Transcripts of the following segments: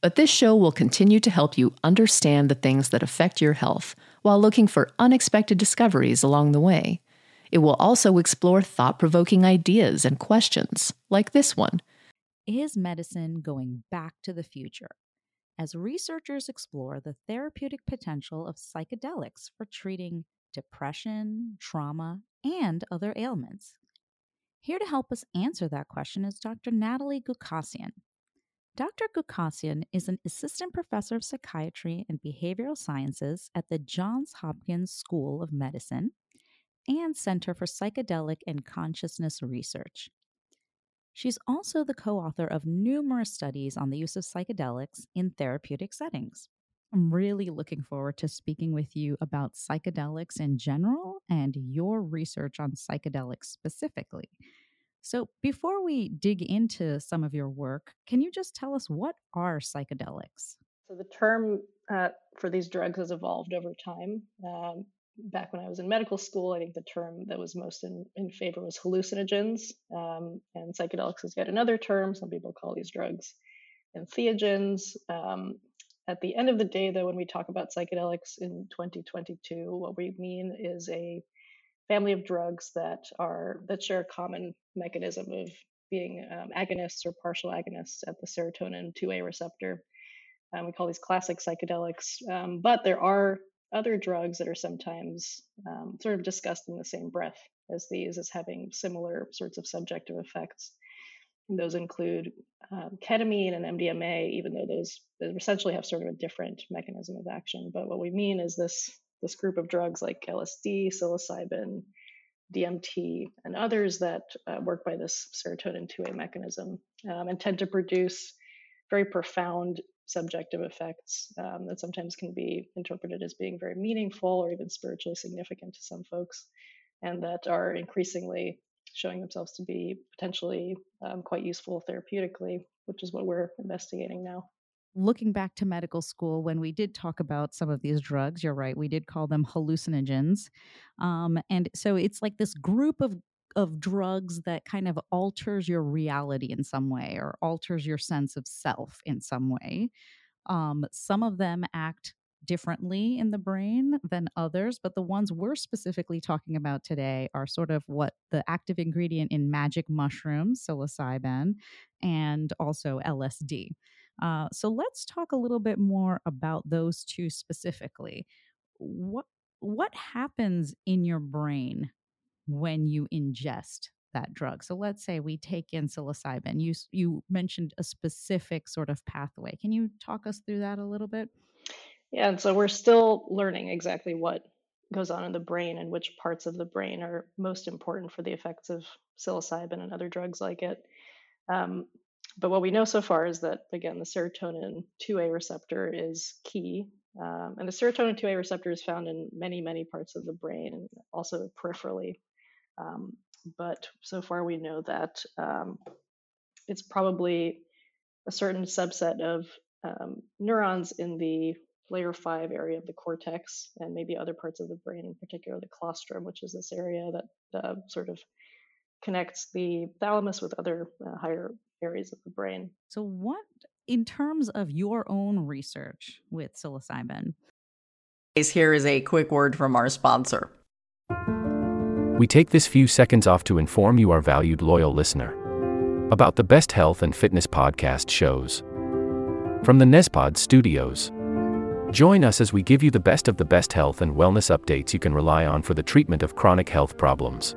But this show will continue to help you understand the things that affect your health while looking for unexpected discoveries along the way. It will also explore thought provoking ideas and questions, like this one Is medicine going back to the future? As researchers explore the therapeutic potential of psychedelics for treating depression, trauma, and other ailments. Here to help us answer that question is Dr. Natalie Gukasyan. Dr. Gukasyan is an assistant professor of psychiatry and behavioral sciences at the Johns Hopkins School of Medicine and Center for Psychedelic and Consciousness Research. She's also the co author of numerous studies on the use of psychedelics in therapeutic settings. I'm really looking forward to speaking with you about psychedelics in general and your research on psychedelics specifically. So, before we dig into some of your work, can you just tell us what are psychedelics? So, the term uh, for these drugs has evolved over time. Um, back when I was in medical school, I think the term that was most in, in favor was hallucinogens. Um, and psychedelics is yet another term. Some people call these drugs entheogens. Um, at the end of the day, though, when we talk about psychedelics in 2022, what we mean is a family of drugs that are that share a common mechanism of being um, agonists or partial agonists at the serotonin 2A receptor. Um, we call these classic psychedelics, um, but there are other drugs that are sometimes um, sort of discussed in the same breath as these as having similar sorts of subjective effects. And those include um, ketamine and MDMA, even though those essentially have sort of a different mechanism of action. But what we mean is this this group of drugs like LSD, psilocybin, DMT, and others that uh, work by this serotonin 2A mechanism um, and tend to produce very profound subjective effects um, that sometimes can be interpreted as being very meaningful or even spiritually significant to some folks, and that are increasingly showing themselves to be potentially um, quite useful therapeutically, which is what we're investigating now. Looking back to medical school, when we did talk about some of these drugs, you're right, we did call them hallucinogens. Um, and so it's like this group of of drugs that kind of alters your reality in some way or alters your sense of self in some way. Um, some of them act differently in the brain than others, but the ones we're specifically talking about today are sort of what the active ingredient in magic mushrooms, psilocybin, and also LSD. Uh, so let's talk a little bit more about those two specifically. What what happens in your brain when you ingest that drug. So let's say we take in psilocybin. You you mentioned a specific sort of pathway. Can you talk us through that a little bit? Yeah, and so we're still learning exactly what goes on in the brain and which parts of the brain are most important for the effects of psilocybin and other drugs like it. Um, but what we know so far is that again, the serotonin 2A receptor is key. Um, and the serotonin 2A receptor is found in many, many parts of the brain and also peripherally. Um, but so far we know that um, it's probably a certain subset of um, neurons in the layer five area of the cortex and maybe other parts of the brain, in particular the claustrum, which is this area that uh, sort of connects the thalamus with other uh, higher areas of the brain. So, what, in terms of your own research with psilocybin? Here is a quick word from our sponsor. We take this few seconds off to inform you, our valued loyal listener, about the best health and fitness podcast shows. From the Nezpod studios. Join us as we give you the best of the best health and wellness updates you can rely on for the treatment of chronic health problems.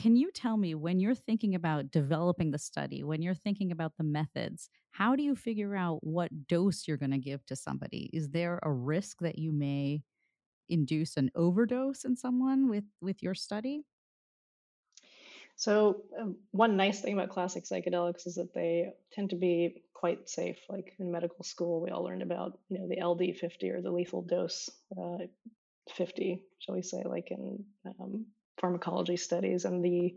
Can you tell me when you're thinking about developing the study, when you're thinking about the methods, how do you figure out what dose you're going to give to somebody? Is there a risk that you may induce an overdose in someone with with your study? So um, one nice thing about classic psychedelics is that they tend to be quite safe. Like in medical school, we all learned about you know the LD 50 or the lethal dose uh, 50, shall we say, like in um, pharmacology studies, and the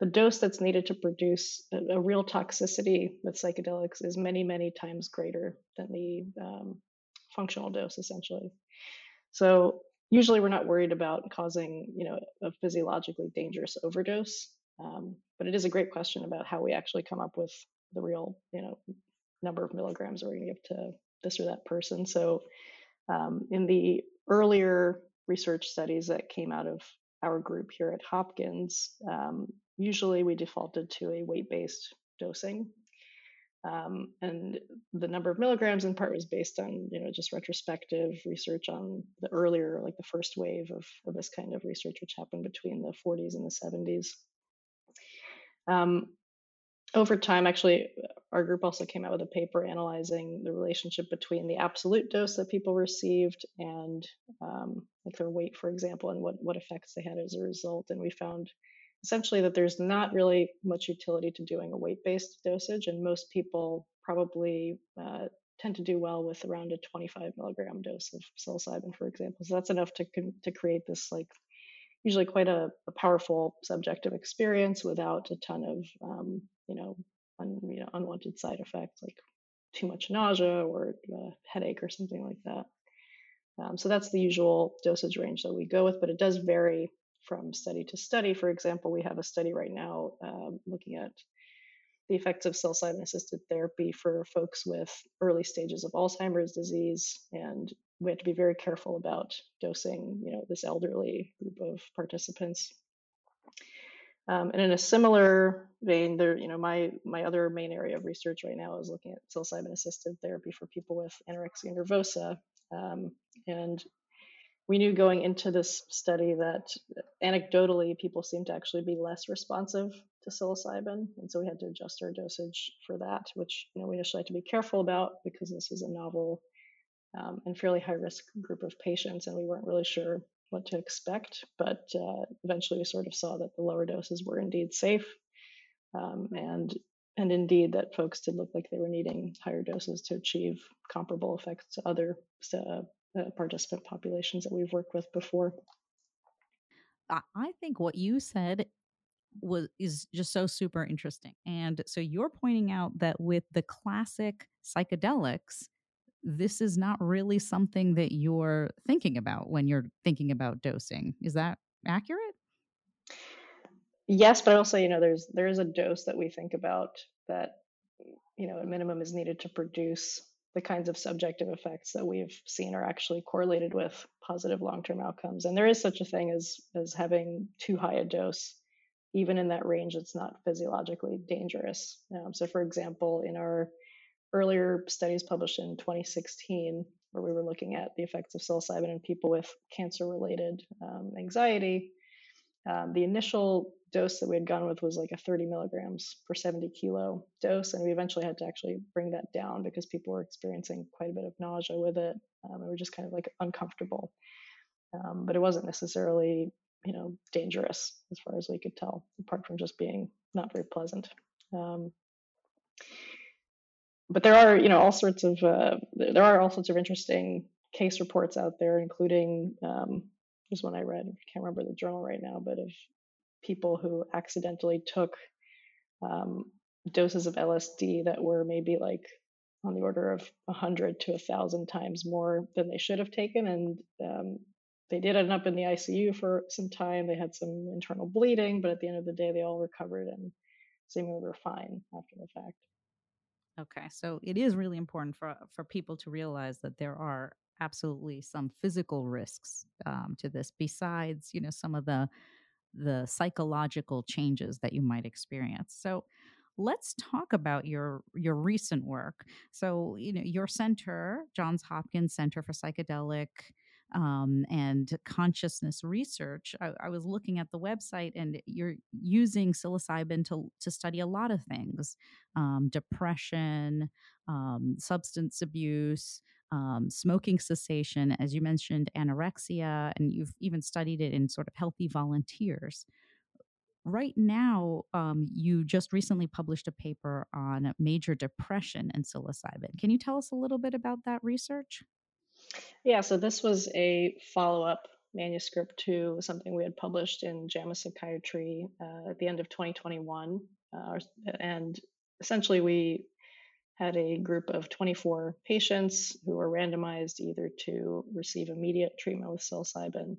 the dose that's needed to produce a, a, real toxicity with psychedelics is many many times greater than the um, functional dose, essentially. So usually we're not worried about causing you know a physiologically dangerous overdose um, but it is a great question about how we actually come up with the real you know number of milligrams we're going to give to this or that person so um, in the earlier research studies that came out of our group here at hopkins um, usually we defaulted to a weight-based dosing um, and the number of milligrams in part was based on, you know, just retrospective research on the earlier, like the first wave of, of this kind of research, which happened between the 40s and the 70s. Um, over time, actually, our group also came out with a paper analyzing the relationship between the absolute dose that people received and um, like their weight, for example, and what, what effects they had as a result. And we found essentially that there's not really much utility to doing a weight-based dosage, and most people probably uh, tend to do well with around a 25 milligram dose of psilocybin, for example. So that's enough to to create this like usually quite a, a powerful subjective experience without a ton of um, you know un, you know unwanted side effects like too much nausea or headache or something like that. Um, so that's the usual dosage range that we go with, but it does vary from study to study. For example, we have a study right now um, looking at the effects of psilocybin assisted therapy for folks with early stages of Alzheimer's disease. And we have to be very careful about dosing, you know, this elderly group of participants. Um, and in a similar vein, there, you know, my my other main area of research right now is looking at psilocybin assisted therapy for people with anorexia nervosa. Um, and we knew going into this study that anecdotally people seem to actually be less responsive to psilocybin and so we had to adjust our dosage for that which you know we initially had to be careful about because this is a novel um, and fairly high risk group of patients and we weren't really sure what to expect but uh, eventually we sort of saw that the lower doses were indeed safe um, and and indeed that folks did look like they were needing higher doses to achieve comparable effects to other uh, uh, participant populations that we've worked with before. I think what you said was is just so super interesting. And so you're pointing out that with the classic psychedelics, this is not really something that you're thinking about when you're thinking about dosing. Is that accurate? Yes, but also, you know, there's there is a dose that we think about that, you know, at minimum is needed to produce the kinds of subjective effects that we've seen are actually correlated with positive long-term outcomes. And there is such a thing as as having too high a dose, even in that range, it's not physiologically dangerous. Um, so, for example, in our earlier studies published in 2016, where we were looking at the effects of psilocybin in people with cancer-related um, anxiety, um, the initial dose that we had gone with was like a 30 milligrams per 70 kilo dose, and we eventually had to actually bring that down because people were experiencing quite a bit of nausea with it, um, we were just kind of like uncomfortable. Um, but it wasn't necessarily, you know, dangerous as far as we could tell, apart from just being not very pleasant. But there are, you know, all sorts of uh, there are all sorts of interesting case reports out there, including um, there's one I read. I can't remember the journal right now, but of people who accidentally took um, doses of LSD that were maybe like on the order of 100 to 1,000 times more than they should have taken. And um, they did end up in the ICU for some time. They had some internal bleeding, but at the end of the day, they all recovered and seemingly were fine after the fact. Okay, so it is really important for for people to realize that there are absolutely some physical risks um, to this besides you know some of the the psychological changes that you might experience so let's talk about your your recent work. So, you know, your center, Johns Hopkins Center for Psychedelic um, and consciousness research. I, I, was looking at the website, and you're using psilocybin to to study a lot of things: um, depression, um, substance abuse. Um, smoking cessation, as you mentioned, anorexia, and you've even studied it in sort of healthy volunteers right now, um, you just recently published a paper on major depression and psilocybin. Can you tell us a little bit about that research? Yeah, so this was a follow up manuscript to something we had published in JAMA Psychiatry uh, at the end of 2021. Uh, and essentially, we had a group of 24 patients who were randomized either to receive immediate treatment with psilocybin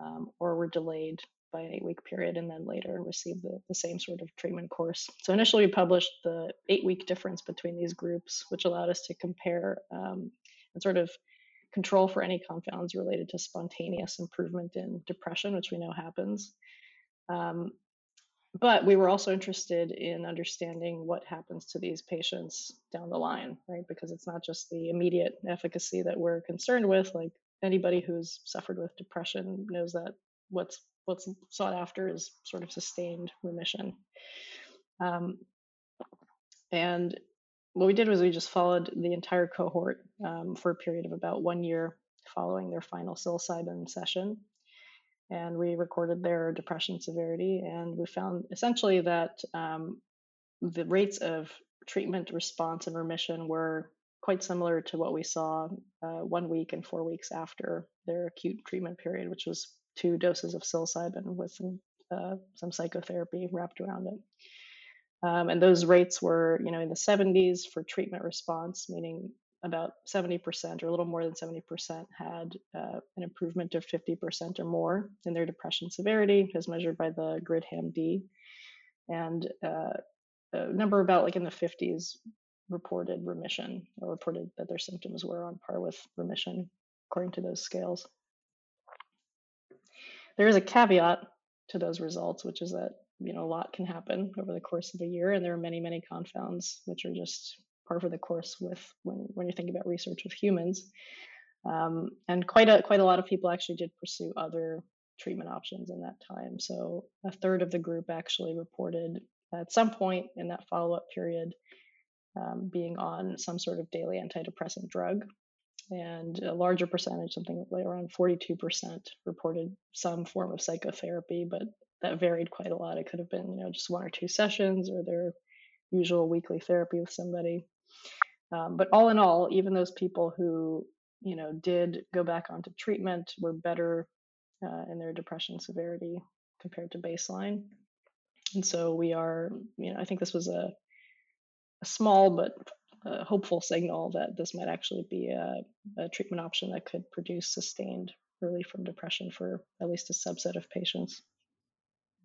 um, or were delayed by an eight week period and then later received the, the same sort of treatment course. So initially, we published the eight week difference between these groups, which allowed us to compare um, and sort of control for any confounds related to spontaneous improvement in depression, which we know happens. Um, but we were also interested in understanding what happens to these patients down the line, right? Because it's not just the immediate efficacy that we're concerned with. Like anybody who's suffered with depression knows that what's what's sought after is sort of sustained remission. Um, and what we did was we just followed the entire cohort um, for a period of about one year following their final psilocybin session. And we recorded their depression severity, and we found essentially that um, the rates of treatment response and remission were quite similar to what we saw uh, one week and four weeks after their acute treatment period, which was two doses of psilocybin with some, uh, some psychotherapy wrapped around it. Um, and those rates were, you know, in the 70s for treatment response, meaning about 70% or a little more than 70% had uh, an improvement of 50% or more in their depression severity as measured by the GRID-HAM-D. And uh, a number about like in the 50s reported remission or reported that their symptoms were on par with remission according to those scales. There is a caveat to those results, which is that you know a lot can happen over the course of a year, and there are many many confounds which are just par for the course with when when you're thinking about research with humans. Um, and quite a quite a lot of people actually did pursue other treatment options in that time. So a third of the group actually reported at some point in that follow up period um, being on some sort of daily antidepressant drug and a larger percentage, something like around 42%, reported some form of psychotherapy, but that varied quite a lot. It could have been, you know, just one or two sessions or their usual weekly therapy with somebody. Um, but all in all, even those people who, you know, did go back onto treatment were better uh, in their depression severity compared to baseline. And so we are, you know, I think this was a, a small but a hopeful signal that this might actually be a, a treatment option that could produce sustained relief from depression for at least a subset of patients.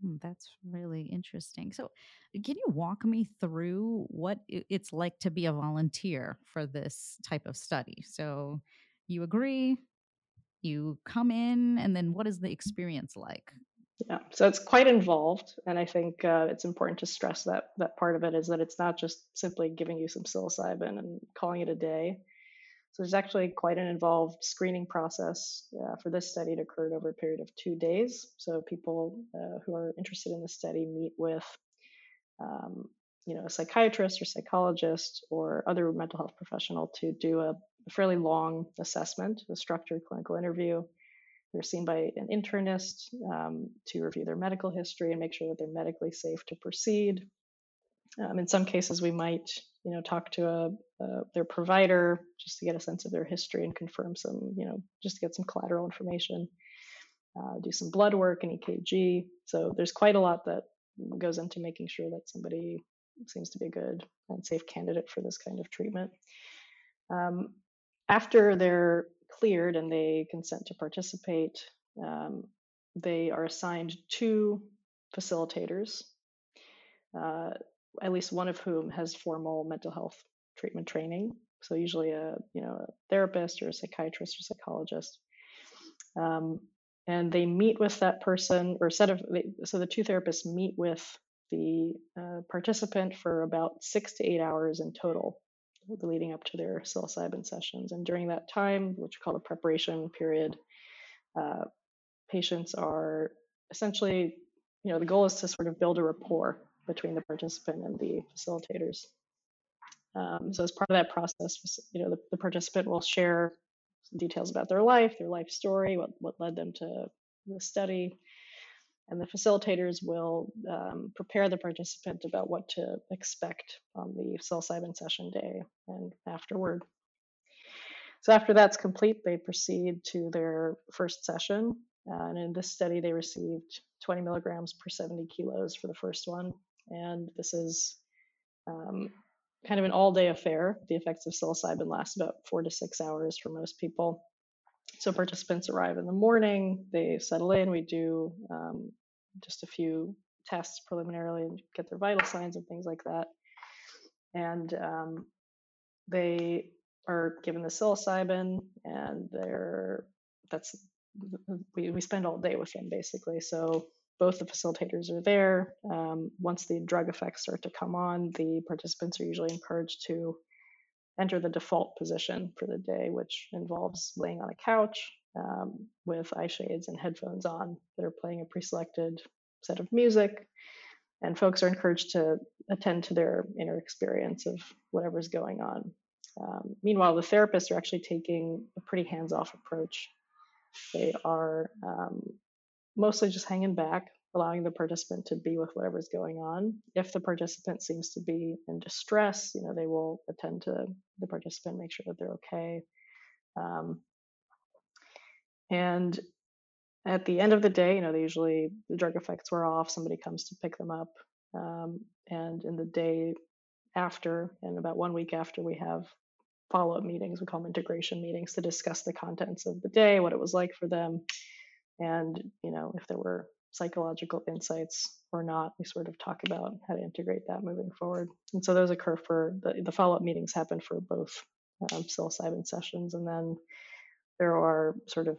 Hmm, that's really interesting. So, can you walk me through what it's like to be a volunteer for this type of study? So, you agree, you come in, and then what is the experience like? Yeah, so it's quite involved, and I think uh, it's important to stress that that part of it is that it's not just simply giving you some psilocybin and calling it a day. So there's actually quite an involved screening process uh, for this study. It occurred over a period of two days. So people uh, who are interested in the study meet with, um, you know, a psychiatrist or psychologist or other mental health professional to do a, fairly long assessment, a structured clinical interview they're seen by an internist um, to review their medical history and make sure that they're medically safe to proceed. Um, in some cases, we might, you know, talk to a, a, their provider just to get a sense of their history and confirm some, you know, just to get some collateral information. Uh, do some blood work and EKG. So there's quite a lot that goes into making sure that somebody seems to be a good and safe candidate for this kind of treatment. Um, after they're cleared and they consent to participate, um, they are assigned two facilitators, uh, at least one of whom has formal mental health treatment training. So usually a you know a therapist or a psychiatrist or psychologist. Um, and they meet with that person or set of so the two therapists meet with the uh, participant for about six to eight hours in total, leading up to their psilocybin sessions. And during that time, which we call the preparation period, uh, patients are essentially, you know, the goal is to sort of build a rapport between the participant and the facilitators. Um, so as part of that process, you know, the, the, participant will share details about their life, their life story, what, what led them to the study, and the facilitators will um, prepare the participant about what to expect on the psilocybin session day and afterward. So after that's complete, they proceed to their first session. Uh, and in this study, they received 20 milligrams per 70 kilos for the first one. And this is um, kind of an all day affair. The effects of psilocybin last about four to six hours for most people. So participants arrive in the morning, they settle in, we do um, just a few tests preliminarily and get their vital signs and things like that. And um, they are given the psilocybin and they're that's we, we spend all day with them basically. So both the facilitators are there. Um, once the drug effects start to come on, the participants are usually encouraged to enter the default position for the day, which involves laying on a couch um, with eye shades and headphones on that are playing a pre selected set of music. And folks are encouraged to attend to their inner experience of whatever's going on. Um, meanwhile, the therapists are actually taking a pretty hands off approach. They are um, mostly just hanging back, allowing the participant to be with whatever's going on. If the participant seems to be in distress, you know, they will attend to the participant, make sure that they're okay. Um, and at the end of the day, you know, they usually the drug effects were off. Somebody comes to pick them up, um, and in the day after, and about one week after, we have follow-up meetings. We call them integration meetings to discuss the contents of the day, what it was like for them, and you know if there were psychological insights or not we sort of talk about how to integrate that moving forward. And so those occur for the, the follow-up meetings happen for both um, psilocybin sessions and then there are sort of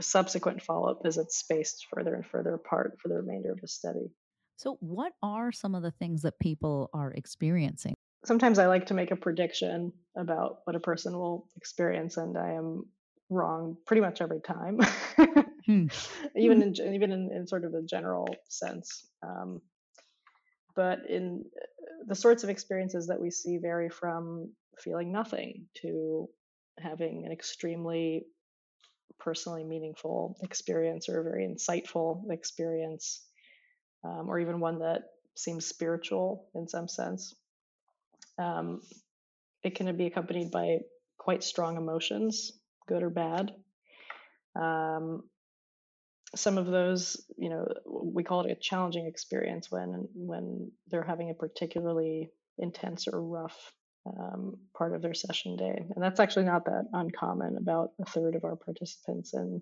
subsequent follow-up visits spaced further and further apart for the remainder of the study. So what are some of the things that people are experiencing? Sometimes i like to make a prediction about what a person will experience and i am wrong pretty much every time hmm. even in even in, in, sort of a general sense. Um, but in the sorts of experiences that we see vary from feeling nothing to having an extremely personally meaningful experience or a very insightful experience, um, or even one that seems spiritual in some sense. Um, it can be accompanied by quite strong emotions, good or bad. Um, some of those, you know, we call it a challenging experience when when they're having a particularly intense or rough um, part of their session day, and that's actually not that uncommon. About a third of our participants in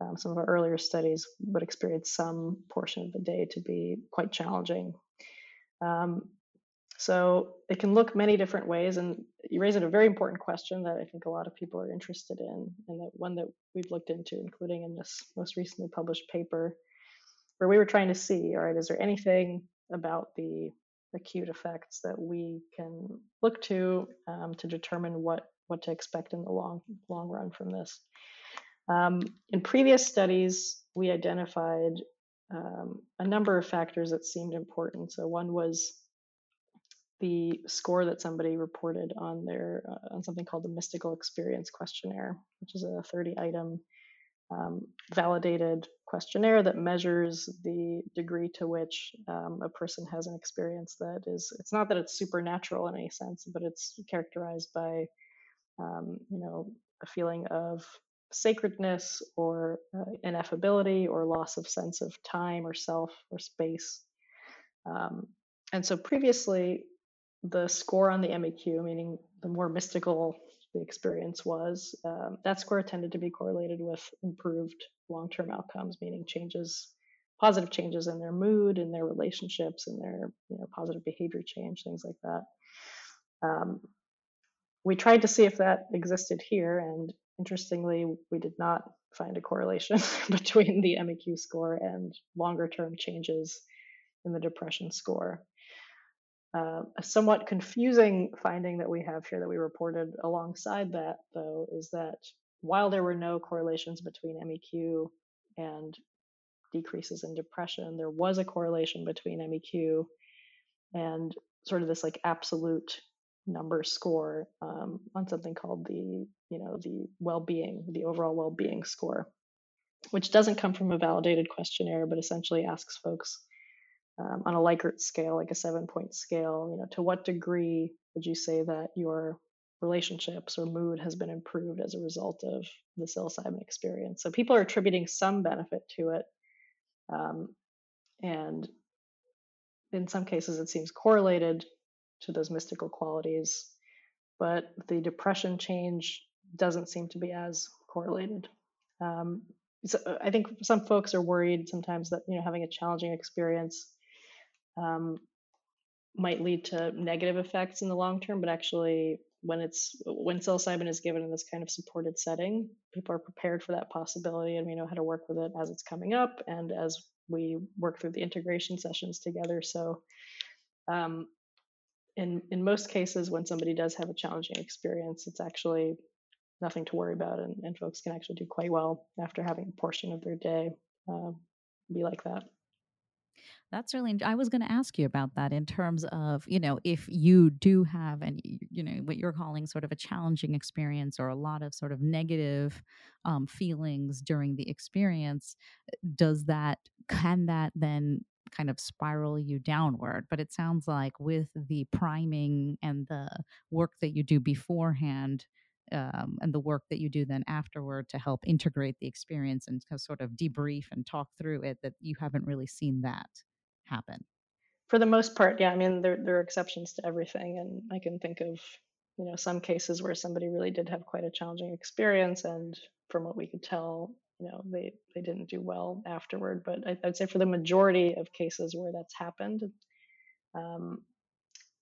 um, some of our earlier studies would experience some portion of the day to be quite challenging. Um, so it can look many different ways, and you raise a very important question that I think a lot of people are interested in, and that one that we've looked into, including in this most recently published paper, where we were trying to see, all right, is there anything about the acute effects that we can look to um, to determine what what to expect in the long long run from this? Um, in previous studies, we identified um, a number of factors that seemed important. So one was the score that somebody reported on their uh, on something called the mystical experience questionnaire which is a 30 item um, validated questionnaire that measures the degree to which um, a person has an experience that is it's not that it's supernatural in any sense but it's characterized by um, you know a feeling of sacredness or uh, ineffability or loss of sense of time or self or space. Um, and so previously the score on the MEQ, meaning the more mystical the experience was, um, that score tended to be correlated with improved long-term outcomes, meaning changes, positive changes in their mood, in their relationships, in their you know positive behavior change, things like that. Um, we tried to see if that existed here, and interestingly, we did not find a correlation between the MEQ score and longer-term changes in the depression score. Uh, a somewhat confusing finding that we have here that we reported alongside that, though, is that while there were no correlations between MEQ and decreases in depression, there was a correlation between MEQ and sort of this like absolute number score um, on something called the you know the well-being the overall well-being score which doesn't come from a validated questionnaire but essentially asks folks um, on a Likert scale, like a seven point scale, you know, to what degree would you say that your relationships or mood has been improved as a result of the psilocybin experience? So people are attributing some benefit to it. Um, and in some cases, it seems correlated to those mystical qualities, but the depression change doesn't seem to be as correlated. Um, so I think some folks are worried sometimes that you know having a challenging experience um, might lead to negative effects in the long term, but actually, when it's when psilocybin is given in this kind of supported setting, people are prepared for that possibility, and we know how to work with it as it's coming up and as we work through the integration sessions together. So, um, in in most cases, when somebody does have a challenging experience, it's actually nothing to worry about, and, and folks can actually do quite well after having a portion of their day uh, be like that. That's really, I was going to ask you about that in terms of, you know, if you do have and you know, what you're calling sort of a challenging experience or a lot of sort of negative um, feelings during the experience, does that, can that then kind of spiral you downward? But it sounds like with the priming and the work that you do beforehand, um, and the work that you do then afterward to help integrate the experience and sort of debrief and talk through it that you haven't really seen that happen? For the most part yeah i mean there, there are exceptions to everything and i can think of you know some cases where somebody really did have quite a challenging experience and from what we could tell you know they they didn't do well afterward but I, would say for the majority of cases where that's happened um,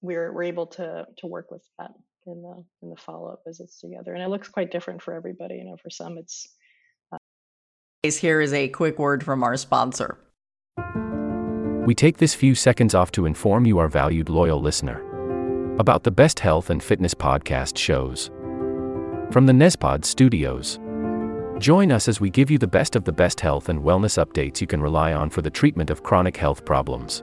we're we're able to to work with that in the in the follow-up visits together and it looks quite different for everybody you know for some it's uh, here is a quick word from our sponsor. We take this few seconds off to inform you our valued loyal listener about the best health and fitness podcast shows. From the Nezpod studios. Join us as we give you the best of the best health and wellness updates you can rely on for the treatment of chronic health problems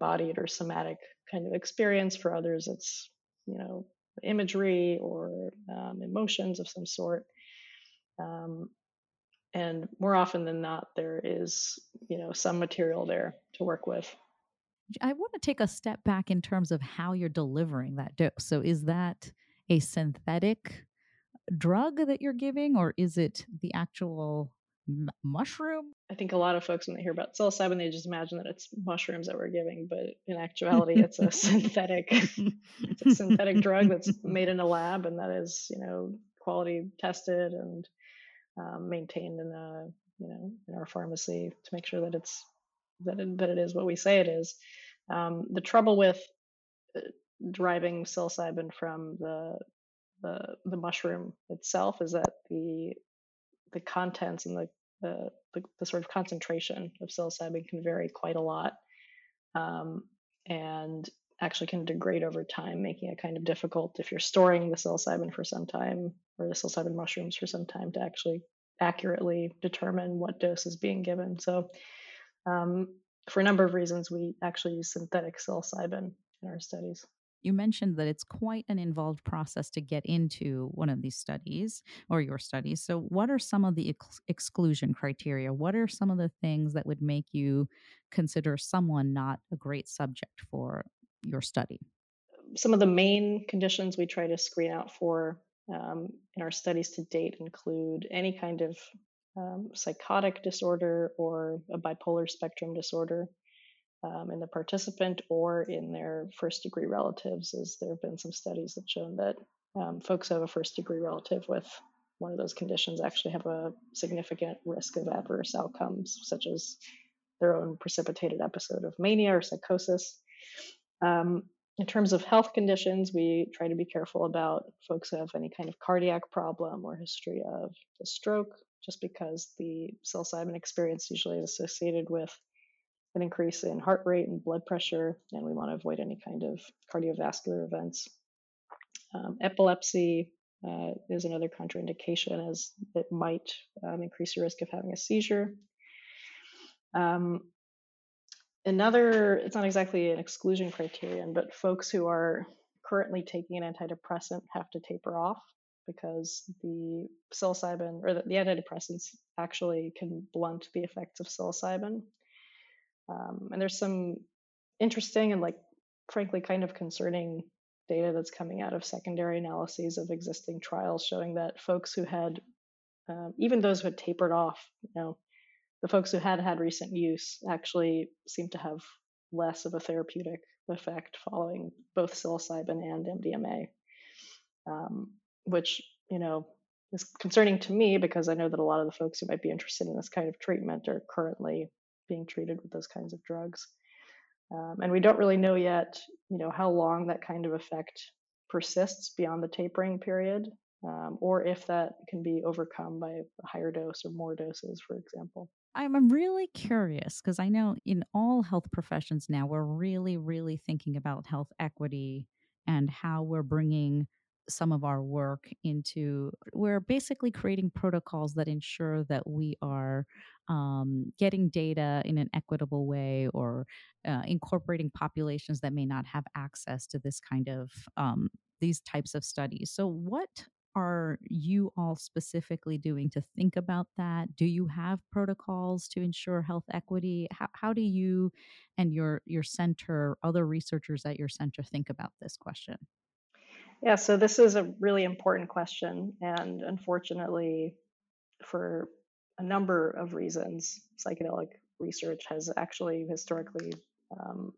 Embodied or somatic kind of experience. For others, it's you know imagery or um, emotions of some sort. Um, and more often than not, there is you know some material there to work with. I want to take a step back in terms of how you're delivering that dose. So, is that a synthetic drug that you're giving, or is it the actual m- mushroom? I think a lot of folks, when they hear about psilocybin, they just imagine that it's mushrooms that we're giving, but in actuality, it's a synthetic, it's a synthetic drug that's made in a lab, and that is, you know, quality tested and um, maintained in a, you know, in our pharmacy to make sure that it's that it, that it is what we say it is. Um, the trouble with uh, deriving psilocybin from the the the mushroom itself is that the the contents and the, the, the, sort of concentration of psilocybin can vary quite a lot um, and actually can degrade over time, making it kind of difficult if you're storing the psilocybin for some time or the psilocybin mushrooms for some time to actually accurately determine what dose is being given. So, um, for a number of reasons, we actually use synthetic psilocybin in our studies. You mentioned that it's quite an involved process to get into one of these studies or your studies. So, what are some of the ex- exclusion criteria? What are some of the things that would make you consider someone not a great subject for your study? Some of the main conditions we try to screen out for um, in our studies to date include any kind of um, psychotic disorder or a bipolar spectrum disorder um, in the participant or in their first degree relatives, as there have been some studies that shown that um, folks who have a first degree relative with one of those conditions actually have a significant risk of adverse outcomes, such as their own precipitated episode of mania or psychosis. Um, in terms of health conditions, we try to be careful about folks who have any kind of cardiac problem or history of a stroke, just because the psilocybin experience usually is associated with an increase in heart rate and blood pressure, and we want to avoid any kind of cardiovascular events. Um, epilepsy uh, is another contraindication, as it might um, increase your risk of having a seizure. Um, another, it's not exactly an exclusion criterion, but folks who are currently taking an antidepressant have to taper off because the psilocybin or the, the antidepressants actually can blunt the effects of psilocybin. Um, and there's some interesting and like frankly kind of concerning data that's coming out of secondary analyses of existing trials showing that folks who had um, even those who had tapered off you know the folks who had had recent use actually seem to have less of a therapeutic effect following both psilocybin and MDMA, um, which you know is concerning to me because I know that a lot of the folks who might be interested in this kind of treatment are currently being treated with those kinds of drugs, um, and we don't really know yet, you know, how long that kind of effect persists beyond the tapering period, um, or if that can be overcome by a higher dose or more doses, for example. I'm really curious because I know in all health professions now, we're really, really thinking about health equity and how we're bringing some of our work into we're basically creating protocols that ensure that we are um, getting data in an equitable way or uh, incorporating populations that may not have access to this kind of um, these types of studies so what are you all specifically doing to think about that? Do you have protocols to ensure health equity? How, how do you and your your center, other researchers at your center, think about this question? Yeah, so this is a really important question, and unfortunately, for a number of reasons, psychedelic research has actually historically um,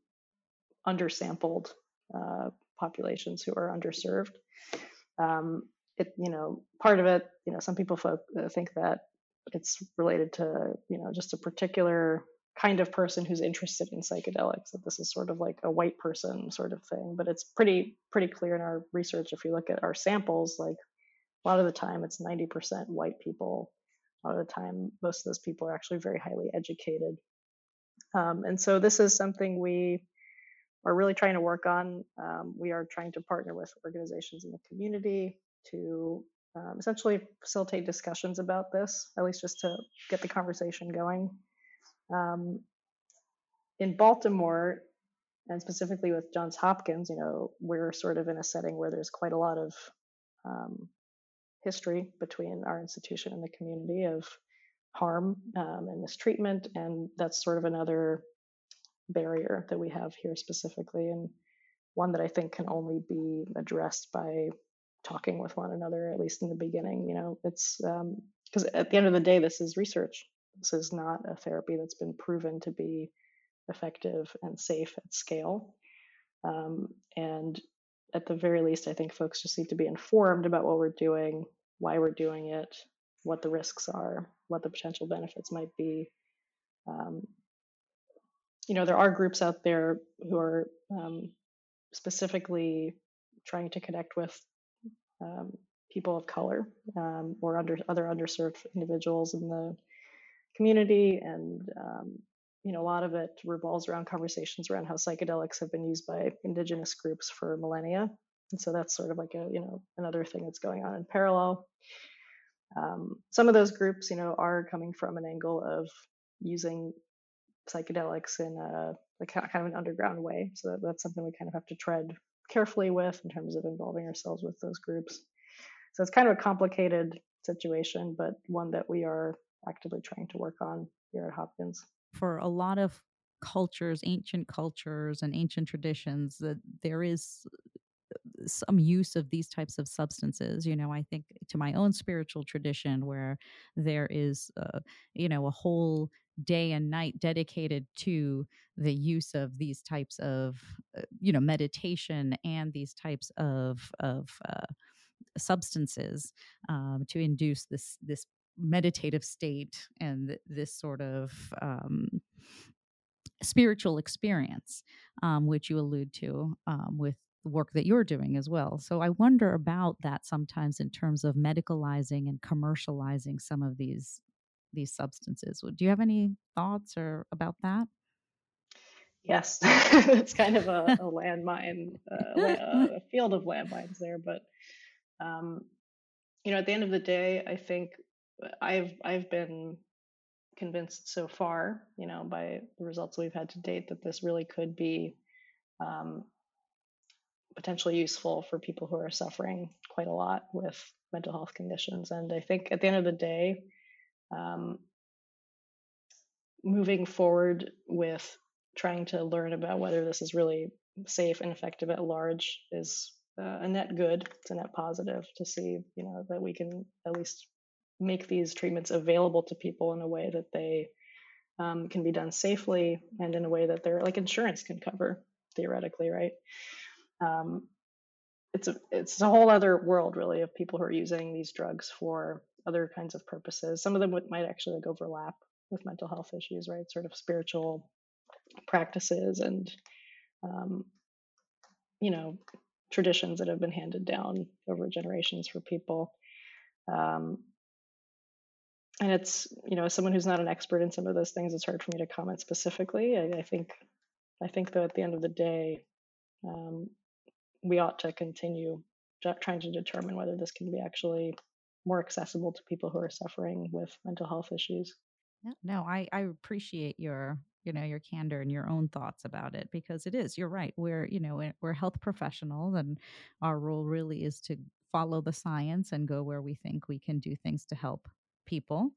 undersampled uh, populations who are underserved. Um, it you know part of it you know some people uh, think that it's related to you know just a particular kind of person who's interested in psychedelics that this is sort of like a white person sort of thing but it's pretty pretty clear in our research if you look at our samples like a lot of the time it's 90% white people a lot of the time most of those people are actually very highly educated um, and so this is something we are really trying to work on um, we are trying to partner with organizations in the community to um, essentially facilitate discussions about this, at least just to get the conversation going. Um, in Baltimore, and specifically with Johns Hopkins, you know, we're sort of in a setting where there's quite a lot of um, history between our institution and the community of harm um, and mistreatment, and that's sort of another barrier that we have here specifically, and one that I think can only be addressed by talking with one another, at least in the beginning. You know, it's because um, at the end of the day, this is research. This is not a therapy that's been proven to be effective and safe at scale. Um, and at the very least, I think folks just need to be informed about what we're doing, why we're doing it, what the risks are, what the potential benefits might be. Um, you know, there are groups out there who are um, specifically trying to connect with um, people of color um, or under other underserved individuals in the community and um, you know a lot of it revolves around conversations around how psychedelics have been used by indigenous groups for millennia and so that's sort of like a you know another thing that's going on in parallel um, some of those groups you know are coming from an angle of using psychedelics in a like kind of an underground way. So that's something we kind of have to tread carefully with in terms of involving ourselves with those groups. So it's kind of a complicated situation, but one that we are actively trying to work on here at Hopkins. For a lot of cultures, ancient cultures and ancient traditions, that there is some use of these types of substances you know i think to my own spiritual tradition where there is uh, you know a whole day and night dedicated to the use of these types of uh, you know meditation and these types of of uh, substances um, to induce this this meditative state and th- this sort of um, spiritual experience, um, which you allude to um, with the work that you're doing as well. So I wonder about that sometimes in terms of medicalizing and commercializing some of these these substances. Do you have any thoughts or about that? Yes, it's kind of a, a landmine, uh, a field of landmines there. But um, you know, at the end of the day, I think I've I've been convinced so far, you know, by the results we've had to date, that this really could be um, potentially useful for people who are suffering quite a lot with mental health conditions. And I think at the end of the day, um, moving forward with trying to learn about whether this is really safe and effective at large is uh, a net good. It's a net positive to see, you know, that we can at least make these treatments available to people in a way that they um, can be done safely and in a way that they're like insurance can cover theoretically, right? Um, it's a it's a whole other world really of people who are using these drugs for other kinds of purposes. Some of them would, might actually like overlap with mental health issues, right? Sort of spiritual practices and um, you know traditions that have been handed down over generations for people. Um, and it's you know as someone who's not an expert in some of those things, it's hard for me to comment specifically. I, I think I think that at the end of the day, um, we ought to continue trying to determine whether this can be actually more accessible to people who are suffering with mental health issues. Yeah, no, I, I appreciate your you know your candor and your own thoughts about it because it is you're right we're you know we're health professionals and our role really is to follow the science and go where we think we can do things to help people.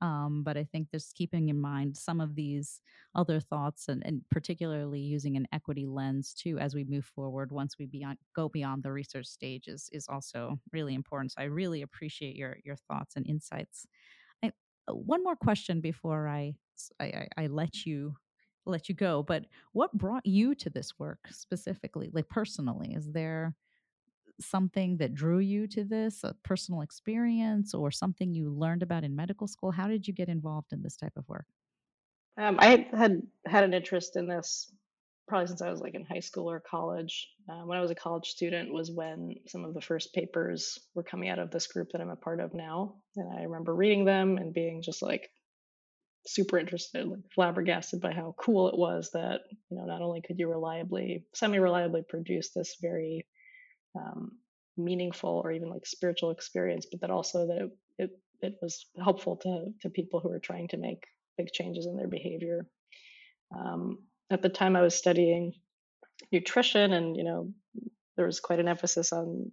Um, but I think just keeping in mind some of these other thoughts and, and, particularly using an equity lens too as we move forward once we beyond, go beyond the research stage is, is also really important. So I really appreciate your, your thoughts and insights. I, uh, one more question before I, I, I let you let you go but what brought you to this work specifically like personally is there something that drew you to this, a personal experience, or something you learned about in medical school? How did you get involved in this type of work? Um, I had had an interest in this probably since I was like in high school or college. Uh, when I was a college student was when some of the first papers were coming out of this group that I'm a part of now, and I remember reading them and being just like super interested, like flabbergasted by how cool it was that you know not only could you reliably, semi-reliably produce this very um, meaningful or even like spiritual experience, but that also that it, it, it was helpful to to people who were trying to make big changes in their behavior. Um, at the time, I was studying nutrition, and you know there was quite an emphasis on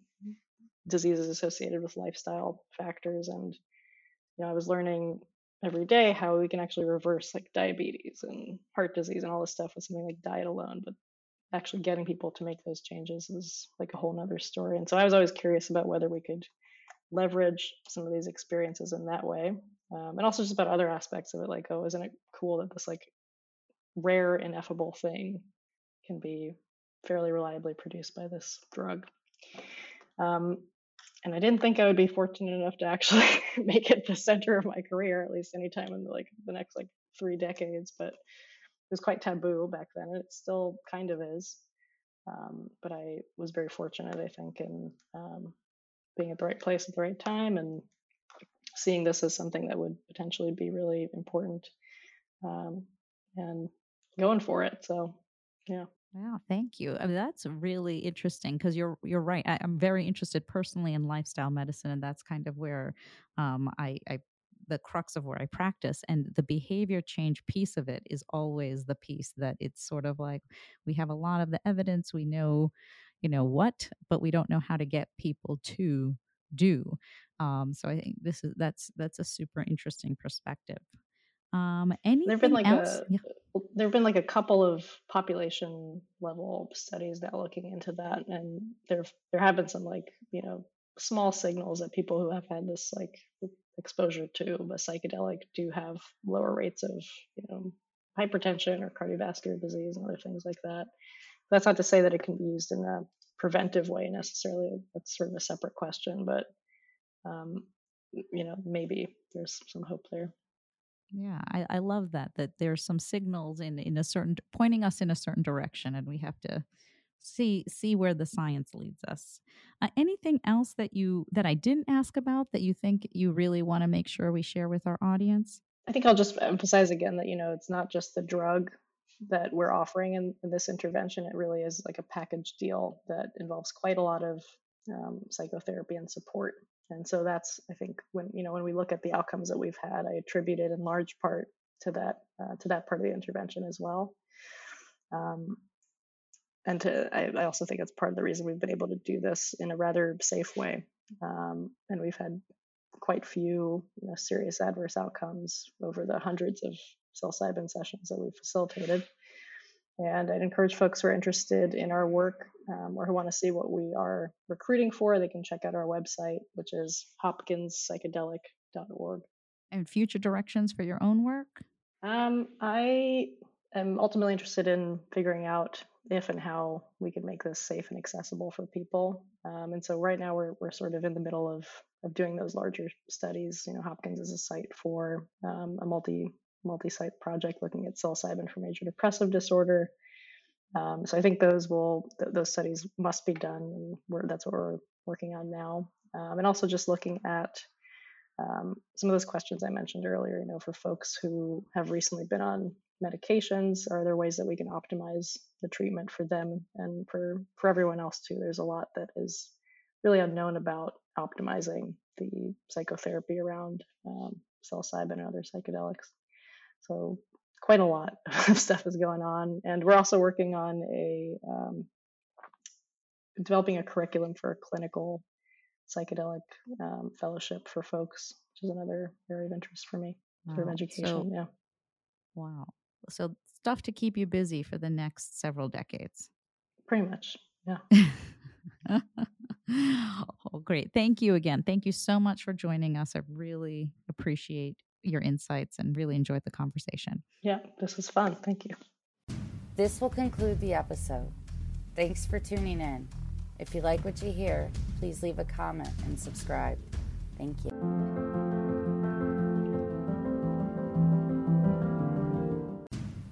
diseases associated with lifestyle factors, and you know I was learning every day how we can actually reverse like diabetes and heart disease and all this stuff with something like diet alone, but actually getting people to make those changes is like a whole nother story. And so I was always curious about whether we could leverage some of these experiences in that way. Um, and also just about other aspects of it, like, oh, isn't it cool that this like rare, ineffable thing can be fairly reliably produced by this drug? Um, and I didn't think I would be fortunate enough to actually make it the center of my career, at least anytime in the, like the next like three decades. But was quite taboo back then, and it still kind of is. Um, but I was very fortunate, I think, in um, being at the right place at the right time and seeing this as something that would potentially be really important um, and going for it. So, yeah. Wow, thank you. I mean, that's really interesting because you're you're right. I, am very interested personally in lifestyle medicine, and that's kind of where um, I, I the crux of where I practice. And the behavior change piece of it is always the piece that it's sort of like we have a lot of the evidence, we know, you know, what, but we don't know how to get people to do. Um, so I think this is that's that's a super interesting perspective. Um, anything there've been like else? a Yeah. there've been like a couple of population level studies now looking into that, and there there have been some like you know small signals that people who have had this like exposure to a psychedelic do have lower rates of you know hypertension or cardiovascular disease and other things like that. That's not to say that it can be used in a preventive way necessarily. That's sort of a separate question, but um, you know maybe there's some hope there. Yeah, I, I love that that there's some signals in in a certain pointing us in a certain direction, and we have to see see where the science leads us. Uh, anything else that you that I didn't ask about that you think you really want to make sure we share with our audience? I think I'll just emphasize again that you know it's not just the drug that we're offering in, in this intervention. It really is like a package deal that involves quite a lot of um, psychotherapy and support. And so that's I think when you know when we look at the outcomes that we've had, I attribute it in large part to that uh, to that part of the intervention as well. Um, and to I, I, also think it's part of the reason we've been able to do this in a rather safe way. Um, and we've had quite few you know, serious adverse outcomes over the hundreds of psilocybin sessions that we've facilitated. And I'd encourage folks who are interested in our work um, or who want to see what we are recruiting for, they can check out our website, which is hopkinspsychedelic.org. And future directions for your own work? Um, I am ultimately interested in figuring out if and how we can make this safe and accessible for people. Um, and so right now we're we're sort of in the middle of of doing those larger studies. You know, Hopkins is a site for um, a multi multi-site project looking at psilocybin for major depressive disorder. Um, so I think those will th- those studies must be done, and that's what we're working on now. Um, and also just looking at um, some of those questions I mentioned earlier. You know, for folks who have recently been on medications, are there ways that we can optimize the treatment for them and for for everyone else too? There's a lot that is really unknown about optimizing the psychotherapy around um, psilocybin and other psychedelics. So quite a lot of stuff is going on, and we're also working on a um, developing a curriculum for a clinical psychedelic um, fellowship for folks, which is another area of interest for me, wow. sort of education. So, yeah. Wow. So stuff to keep you busy for the next several decades. Pretty much. Yeah. oh, great. Thank you again. Thank you so much for joining us. I really appreciate your insights and really enjoyed the conversation. Yeah, this was fun. Thank you. This will conclude the episode. Thanks for tuning in. If you like what you hear, please leave a comment and subscribe. Thank you.